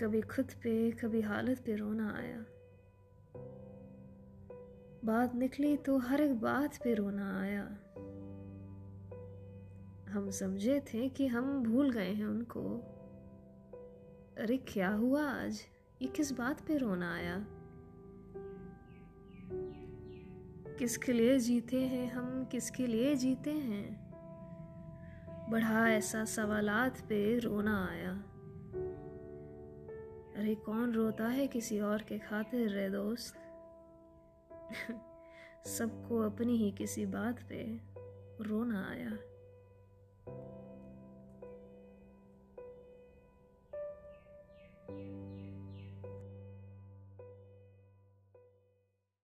कभी खुद पे, कभी हालत पे रोना आया। बात निकली तो हर एक बात पे रोना आया। हम समझे थे कि हम भूल गए हैं उनको। अरे, क्या हुआ आज? ये किस बात पे रोना आया? किसके लिए जीते हैं हम? किसके लिए जीते हैं? बढ़ा ऐसा सवालात पे रोना आया। अरे कौन रोता है किसी और के खातिर रे दोस्त? सबको अपनी ही किसी बात पे रोना आया।